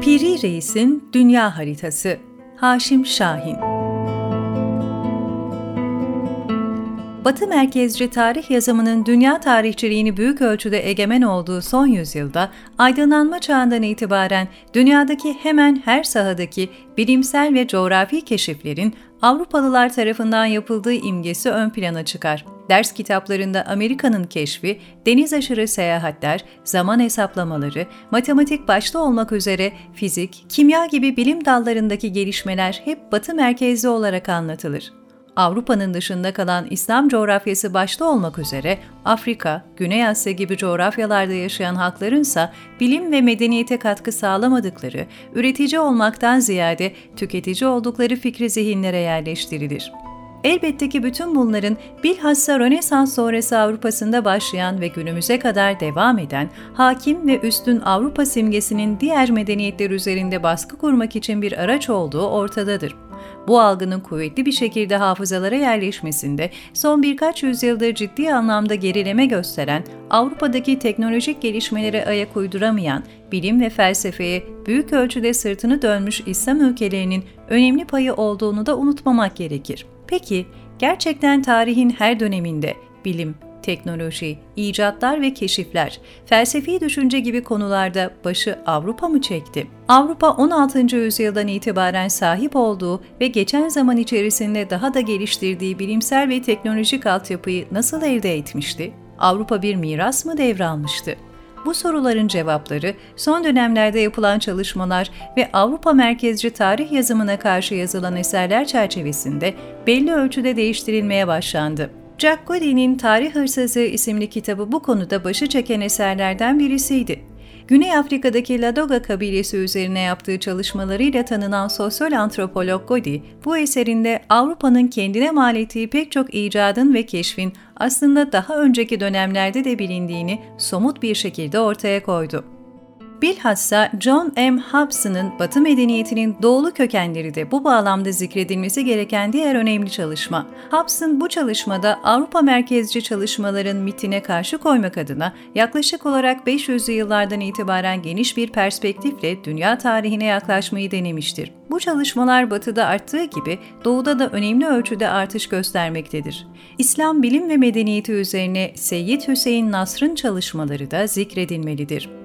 Piri Reis'in Dünya Haritası Haşim Şahin. Batı merkezci tarih yazımının dünya tarihçiliğini büyük ölçüde egemen olduğu son yüzyılda, aydınlanma çağından itibaren dünyadaki hemen her sahadaki bilimsel ve coğrafi keşiflerin Avrupalılar tarafından yapıldığı imgesi ön plana çıkar. Ders kitaplarında Amerika'nın keşfi, deniz aşırı seyahatler, zaman hesaplamaları, matematik başta olmak üzere fizik, kimya gibi bilim dallarındaki gelişmeler hep batı merkezli olarak anlatılır. Avrupa'nın dışında kalan İslam coğrafyası başta olmak üzere Afrika, Güney Asya gibi coğrafyalarda yaşayan halklarınsa bilim ve medeniyete katkı sağlamadıkları, üretici olmaktan ziyade tüketici oldukları fikri zihinlere yerleştirilir. Elbette ki bütün bunların bilhassa Rönesans sonrası Avrupa'sında başlayan ve günümüze kadar devam eden hakim ve üstün Avrupa simgesinin diğer medeniyetler üzerinde baskı kurmak için bir araç olduğu ortadadır. Bu algının kuvvetli bir şekilde hafızalara yerleşmesinde son birkaç yüzyıldır ciddi anlamda gerileme gösteren, Avrupa'daki teknolojik gelişmelere ayak uyduramayan, bilim ve felsefeye büyük ölçüde sırtını dönmüş İslam ülkelerinin önemli payı olduğunu da unutmamak gerekir. Peki, gerçekten tarihin her döneminde bilim, teknoloji, icatlar ve keşifler, felsefi düşünce gibi konularda başı Avrupa mı çekti? Avrupa 16. yüzyıldan itibaren sahip olduğu ve geçen zaman içerisinde daha da geliştirdiği bilimsel ve teknolojik altyapıyı nasıl elde etmişti? Avrupa bir miras mı devralmıştı? Bu soruların cevapları son dönemlerde yapılan çalışmalar ve Avrupa merkezci tarih yazımına karşı yazılan eserler çerçevesinde belli ölçüde değiştirilmeye başlandı. Jack Godin'in Tarih Hırsızı isimli kitabı bu konuda başı çeken eserlerden birisiydi. Güney Afrika'daki Ladoga kabilesi üzerine yaptığı çalışmalarıyla tanınan sosyal antropolog Godi, bu eserinde Avrupa'nın kendine mal ettiği pek çok icadın ve keşfin aslında daha önceki dönemlerde de bilindiğini somut bir şekilde ortaya koydu. Bilhassa John M. Hobson'ın Batı medeniyetinin doğulu kökenleri de bu bağlamda zikredilmesi gereken diğer önemli çalışma. Hobson bu çalışmada Avrupa merkezci çalışmaların mitine karşı koymak adına yaklaşık olarak 500'lü yıllardan itibaren geniş bir perspektifle dünya tarihine yaklaşmayı denemiştir. Bu çalışmalar Batı'da arttığı gibi Doğu'da da önemli ölçüde artış göstermektedir. İslam bilim ve medeniyeti üzerine Seyyid Hüseyin Nasr'ın çalışmaları da zikredilmelidir.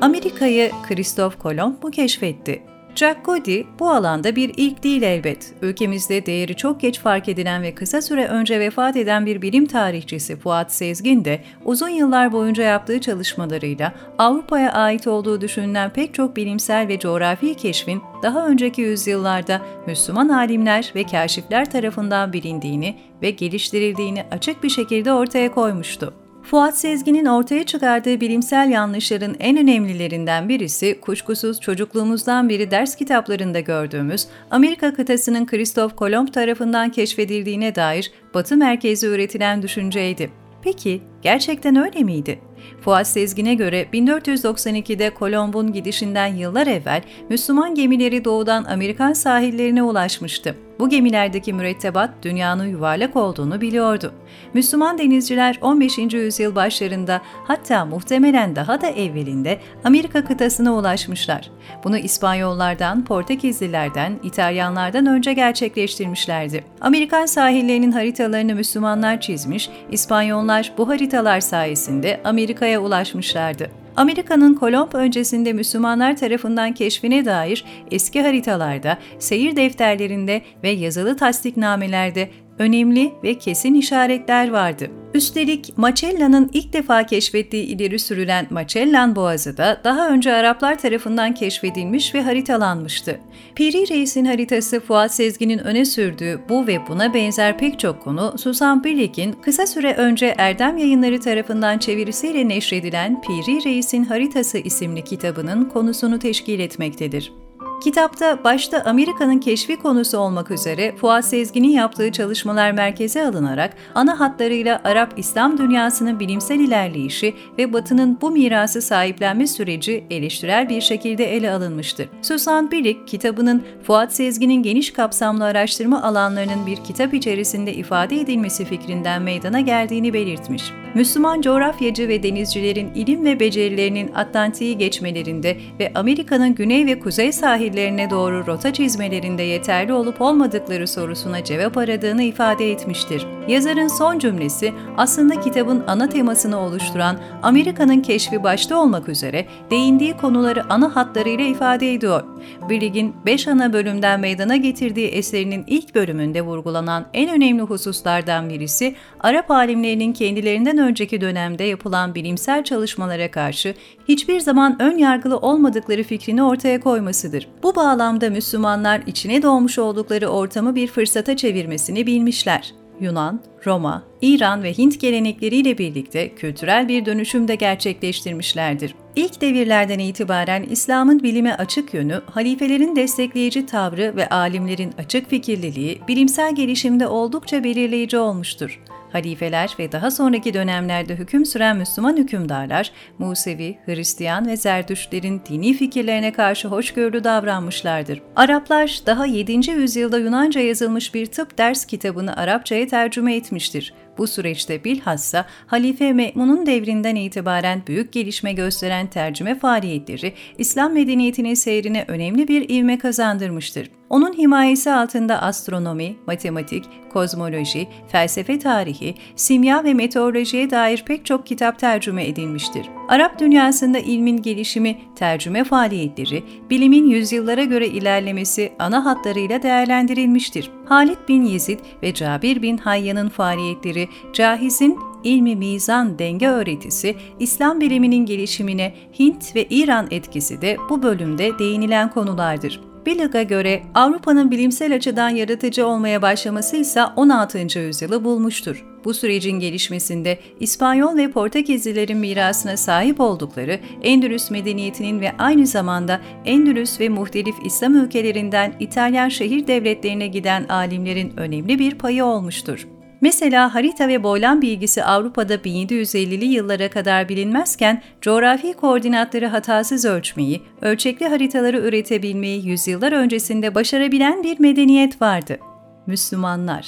Amerika'yı Kristof Kolomb mu keşfetti? Jack Cody bu alanda bir ilk değil elbet. Ülkemizde değeri çok geç fark edilen ve kısa süre önce vefat eden bir bilim tarihçisi Fuat Sezgin de uzun yıllar boyunca yaptığı çalışmalarıyla Avrupa'ya ait olduğu düşünülen pek çok bilimsel ve coğrafi keşfin daha önceki yüzyıllarda Müslüman alimler ve kaşifler tarafından bilindiğini ve geliştirildiğini açık bir şekilde ortaya koymuştu. Fuat Sezgin'in ortaya çıkardığı bilimsel yanlışların en önemlilerinden birisi kuşkusuz çocukluğumuzdan beri ders kitaplarında gördüğümüz Amerika kıtasının Kristof Kolomb tarafından keşfedildiğine dair Batı merkezi üretilen düşünceydi. Peki gerçekten öyle miydi? Fuat Sezgin'e göre 1492'de Kolomb'un gidişinden yıllar evvel Müslüman gemileri doğudan Amerikan sahillerine ulaşmıştı. Bu gemilerdeki mürettebat dünyanın yuvarlak olduğunu biliyordu. Müslüman denizciler 15. yüzyıl başlarında hatta muhtemelen daha da evvelinde Amerika kıtasına ulaşmışlar. Bunu İspanyollardan, Portekizlilerden, İtalyanlardan önce gerçekleştirmişlerdi. Amerikan sahillerinin haritalarını Müslümanlar çizmiş, İspanyollar bu haritalar sayesinde Amerika'ya ulaşmışlardı. Amerika'nın Kolomb öncesinde Müslümanlar tarafından keşfine dair eski haritalarda, seyir defterlerinde ve yazılı tasdiknamelerde önemli ve kesin işaretler vardı. Üstelik Magellan'ın ilk defa keşfettiği ileri sürülen Magellan Boğazı da daha önce Araplar tarafından keşfedilmiş ve haritalanmıştı. Piri Reis'in haritası Fuat Sezgin'in öne sürdüğü bu ve buna benzer pek çok konu Susan Billick'in kısa süre önce Erdem Yayınları tarafından çevirisiyle neşredilen Piri Reis'in Haritası isimli kitabının konusunu teşkil etmektedir. Kitapta başta Amerika'nın keşfi konusu olmak üzere Fuat Sezgin'in yaptığı çalışmalar merkeze alınarak ana hatlarıyla Arap-İslam dünyasının bilimsel ilerleyişi ve Batı'nın bu mirası sahiplenme süreci eleştirel bir şekilde ele alınmıştır. Susan Bilik, kitabının Fuat Sezgin'in geniş kapsamlı araştırma alanlarının bir kitap içerisinde ifade edilmesi fikrinden meydana geldiğini belirtmiş. Müslüman coğrafyacı ve denizcilerin ilim ve becerilerinin Atlantik'i geçmelerinde ve Amerika'nın güney ve kuzey sahillerine doğru rota çizmelerinde yeterli olup olmadıkları sorusuna cevap aradığını ifade etmiştir. Yazarın son cümlesi aslında kitabın ana temasını oluşturan Amerika'nın keşfi başta olmak üzere değindiği konuları ana hatlarıyla ifade ediyor. Briggs'in 5 ana bölümden meydana getirdiği eserinin ilk bölümünde vurgulanan en önemli hususlardan birisi Arap alimlerinin kendilerinden önceki dönemde yapılan bilimsel çalışmalara karşı hiçbir zaman ön yargılı olmadıkları fikrini ortaya koymasıdır. Bu bağlamda Müslümanlar içine doğmuş oldukları ortamı bir fırsata çevirmesini bilmişler. Yunan, Roma, İran ve Hint gelenekleriyle birlikte kültürel bir dönüşüm de gerçekleştirmişlerdir. İlk devirlerden itibaren İslam'ın bilime açık yönü, halifelerin destekleyici tavrı ve alimlerin açık fikirliliği bilimsel gelişimde oldukça belirleyici olmuştur halifeler ve daha sonraki dönemlerde hüküm süren Müslüman hükümdarlar, Musevi, Hristiyan ve Zerdüştlerin dini fikirlerine karşı hoşgörülü davranmışlardır. Araplar daha 7. yüzyılda Yunanca yazılmış bir tıp ders kitabını Arapçaya tercüme etmiştir. Bu süreçte bilhassa Halife Me'mun'un devrinden itibaren büyük gelişme gösteren tercüme faaliyetleri İslam medeniyetinin seyrine önemli bir ivme kazandırmıştır. Onun himayesi altında astronomi, matematik, kozmoloji, felsefe tarihi, simya ve meteorolojiye dair pek çok kitap tercüme edilmiştir. Arap dünyasında ilmin gelişimi, tercüme faaliyetleri, bilimin yüzyıllara göre ilerlemesi ana hatlarıyla değerlendirilmiştir. Halit bin Yezid ve Cabir bin Hayyan'ın faaliyetleri, Cahiz'in ilmi mizan denge öğretisi, İslam biliminin gelişimine Hint ve İran etkisi de bu bölümde değinilen konulardır. Billig'a göre Avrupa'nın bilimsel açıdan yaratıcı olmaya başlaması ise 16. yüzyılı bulmuştur. Bu sürecin gelişmesinde İspanyol ve Portekizlilerin mirasına sahip oldukları Endülüs medeniyetinin ve aynı zamanda Endülüs ve muhtelif İslam ülkelerinden İtalyan şehir devletlerine giden alimlerin önemli bir payı olmuştur. Mesela harita ve boylam bilgisi Avrupa'da 1750'li yıllara kadar bilinmezken coğrafi koordinatları hatasız ölçmeyi, ölçekli haritaları üretebilmeyi yüzyıllar öncesinde başarabilen bir medeniyet vardı. Müslümanlar.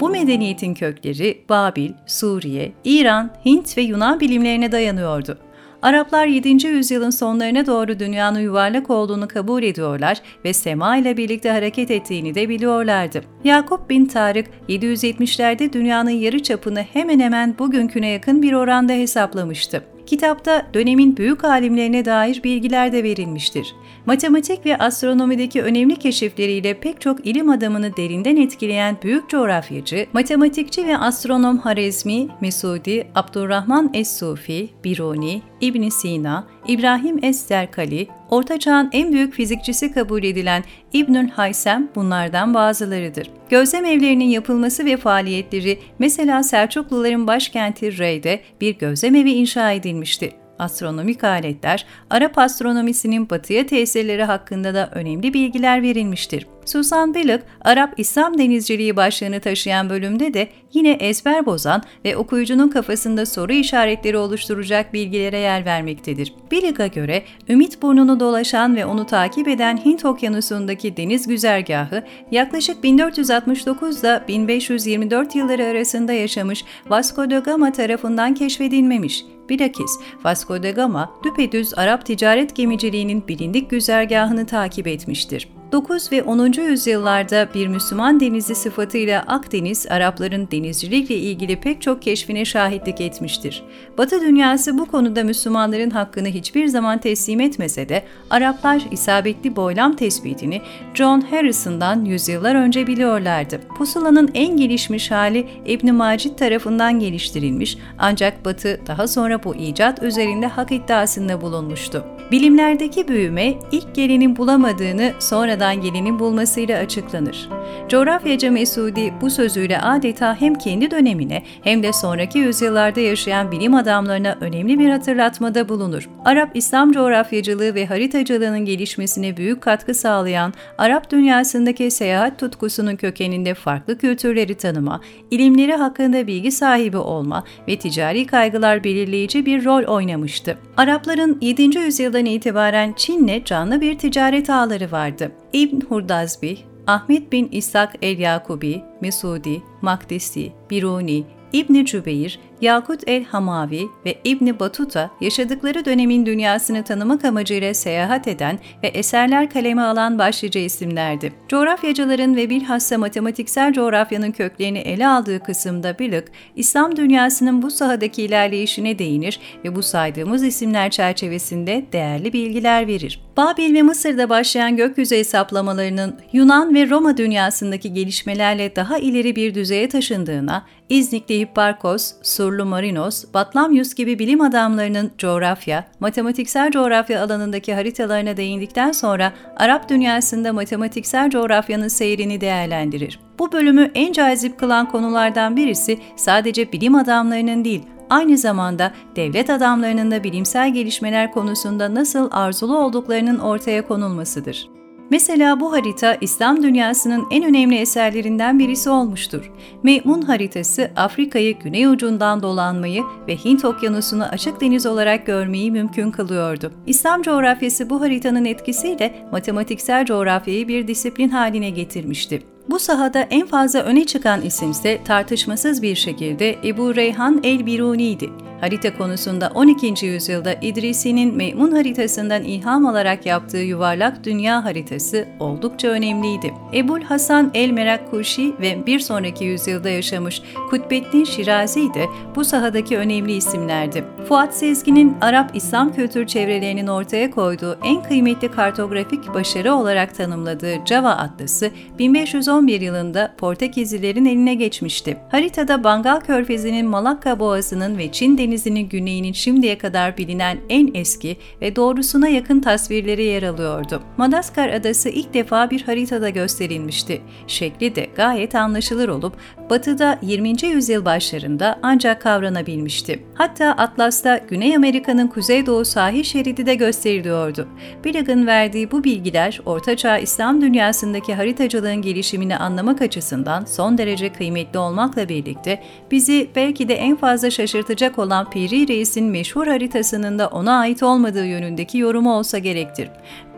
Bu medeniyetin kökleri Babil, Suriye, İran, Hint ve Yunan bilimlerine dayanıyordu. Araplar 7. yüzyılın sonlarına doğru dünyanın yuvarlak olduğunu kabul ediyorlar ve sema ile birlikte hareket ettiğini de biliyorlardı. Yakup bin Tarık 770'lerde dünyanın yarı çapını hemen hemen bugünküne yakın bir oranda hesaplamıştı. Kitapta dönemin büyük alimlerine dair bilgiler de verilmiştir. Matematik ve astronomideki önemli keşifleriyle pek çok ilim adamını derinden etkileyen büyük coğrafyacı, matematikçi ve astronom Harezmi, Mesudi, Abdurrahman Es-Sufi, Biruni, İbn Sina, İbrahim Es-Zerkali, Orta Çağ'ın en büyük fizikçisi kabul edilen İbnül Haysem bunlardan bazılarıdır. Gözlem evlerinin yapılması ve faaliyetleri mesela Selçukluların başkenti Rey'de bir gözlem evi inşa edilmişti. Astronomik aletler, Arap astronomisinin batıya tesirleri hakkında da önemli bilgiler verilmiştir. Susan Billock, Arap İslam denizciliği başlığını taşıyan bölümde de yine ezber bozan ve okuyucunun kafasında soru işaretleri oluşturacak bilgilere yer vermektedir. Billock'a göre Ümit burnunu dolaşan ve onu takip eden Hint Okyanusu'ndaki deniz güzergahı yaklaşık 1469 ile 1524 yılları arasında yaşamış Vasco da Gama tarafından keşfedilmemiş. Bilakis Vasco da Gama düpedüz Arap ticaret gemiciliğinin bilindik güzergahını takip etmiştir. 9 ve 10. yüzyıllarda bir Müslüman denizi sıfatıyla Akdeniz, Arapların denizcilikle ilgili pek çok keşfine şahitlik etmiştir. Batı dünyası bu konuda Müslümanların hakkını hiçbir zaman teslim etmese de Araplar isabetli boylam tespitini John Harrison'dan yüzyıllar önce biliyorlardı. Pusulanın en gelişmiş hali İbn Macid tarafından geliştirilmiş ancak Batı daha sonra bu icat üzerinde hak iddiasında bulunmuştu. Bilimlerdeki büyüme ilk gelenin bulamadığını sonradan gelenin bulmasıyla açıklanır. Coğrafyacı Mesudi bu sözüyle adeta hem kendi dönemine hem de sonraki yüzyıllarda yaşayan bilim adamlarına önemli bir hatırlatmada bulunur. Arap İslam coğrafyacılığı ve haritacılığının gelişmesine büyük katkı sağlayan Arap dünyasındaki seyahat tutkusunun kökeninde farklı kültürleri tanıma, ilimleri hakkında bilgi sahibi olma ve ticari kaygılar belirleyici bir rol oynamıştı. Arapların 7. yüzyıldan itibaren Çin'le canlı bir ticaret ağları vardı. İbn Hurdazbi, Ahmet bin İshak el-Yakubi, Mesudi, Makdisi, Biruni, İbni Cübeyr, Yakut el-Hamavi ve İbni Batuta yaşadıkları dönemin dünyasını tanımak amacıyla seyahat eden ve eserler kaleme alan başlıca isimlerdi. Coğrafyacıların ve bilhassa matematiksel coğrafyanın köklerini ele aldığı kısımda Billik, İslam dünyasının bu sahadaki ilerleyişine değinir ve bu saydığımız isimler çerçevesinde değerli bilgiler verir. Babil ve Mısır'da başlayan gökyüzü hesaplamalarının Yunan ve Roma dünyasındaki gelişmelerle daha ileri bir düzeye taşındığına, İznikli Hipparkos, Surlu Marinos, Batlamyus gibi bilim adamlarının coğrafya, matematiksel coğrafya alanındaki haritalarına değindikten sonra Arap dünyasında matematiksel coğrafyanın seyrini değerlendirir. Bu bölümü en cazip kılan konulardan birisi sadece bilim adamlarının değil, aynı zamanda devlet adamlarının da bilimsel gelişmeler konusunda nasıl arzulu olduklarının ortaya konulmasıdır. Mesela bu harita İslam dünyasının en önemli eserlerinden birisi olmuştur. Meymun haritası Afrika'yı güney ucundan dolanmayı ve Hint okyanusunu açık deniz olarak görmeyi mümkün kılıyordu. İslam coğrafyası bu haritanın etkisiyle matematiksel coğrafyayı bir disiplin haline getirmişti. Bu sahada en fazla öne çıkan isimse tartışmasız bir şekilde Ebu Reyhan el-Biruni'ydi. Harita konusunda 12. yüzyılda İdrisi'nin Meymun haritasından ilham alarak yaptığı yuvarlak dünya haritası oldukça önemliydi. Ebul Hasan el-Merakkuşi ve bir sonraki yüzyılda yaşamış Kutbettin Şirazi de bu sahadaki önemli isimlerdi. Fuat Sezgin'in Arap-İslam kültür çevrelerinin ortaya koyduğu en kıymetli kartografik başarı olarak tanımladığı Java Atlası 1511 yılında Portekizlilerin eline geçmişti. Haritada Bangal Körfezi'nin Malakka Boğazı'nın ve Çin Denizi'nin güneyinin şimdiye kadar bilinen en eski ve doğrusuna yakın tasvirleri yer alıyordu. Madagaskar adası ilk defa bir haritada gösterilmişti. Şekli de gayet anlaşılır olup batıda 20. yüzyıl başlarında ancak kavranabilmişti. Hatta Atlas'ta Güney Amerika'nın kuzeydoğu sahil şeridi de gösteriliyordu. Bilag'ın verdiği bu bilgiler Ortaçağ İslam dünyasındaki haritacılığın gelişimini anlamak açısından son derece kıymetli olmakla birlikte bizi belki de en fazla şaşırtacak olan Piri Reis'in meşhur haritasının da ona ait olmadığı yönündeki yorumu olsa gerektir.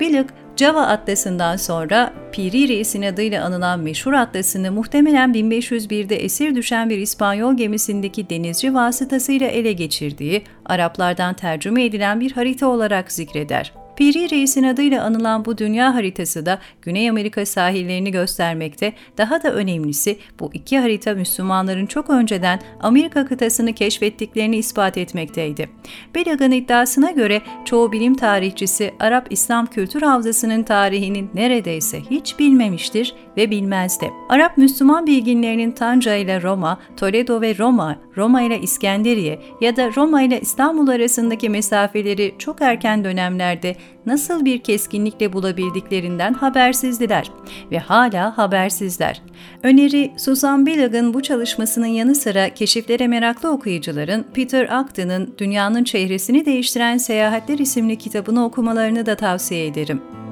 Bilik, Java Atlası'ndan sonra Piri Reis'in adıyla anılan meşhur atlasını muhtemelen 1501'de esir düşen bir İspanyol gemisindeki denizci vasıtasıyla ele geçirdiği, Araplardan tercüme edilen bir harita olarak zikreder. Piri Reis'in adıyla anılan bu dünya haritası da Güney Amerika sahillerini göstermekte. Daha da önemlisi bu iki harita Müslümanların çok önceden Amerika kıtasını keşfettiklerini ispat etmekteydi. Belag'ın iddiasına göre çoğu bilim tarihçisi Arap İslam Kültür Havzası'nın tarihini neredeyse hiç bilmemiştir ve bilmezdi. Arap Müslüman bilginlerinin Tanca ile Roma, Toledo ve Roma, Roma ile İskenderiye ya da Roma ile İstanbul arasındaki mesafeleri çok erken dönemlerde nasıl bir keskinlikle bulabildiklerinden habersizdiler ve hala habersizler. Öneri, Susan Billig'in bu çalışmasının yanı sıra keşiflere meraklı okuyucuların Peter Acton'ın Dünyanın Çehresini Değiştiren Seyahatler isimli kitabını okumalarını da tavsiye ederim.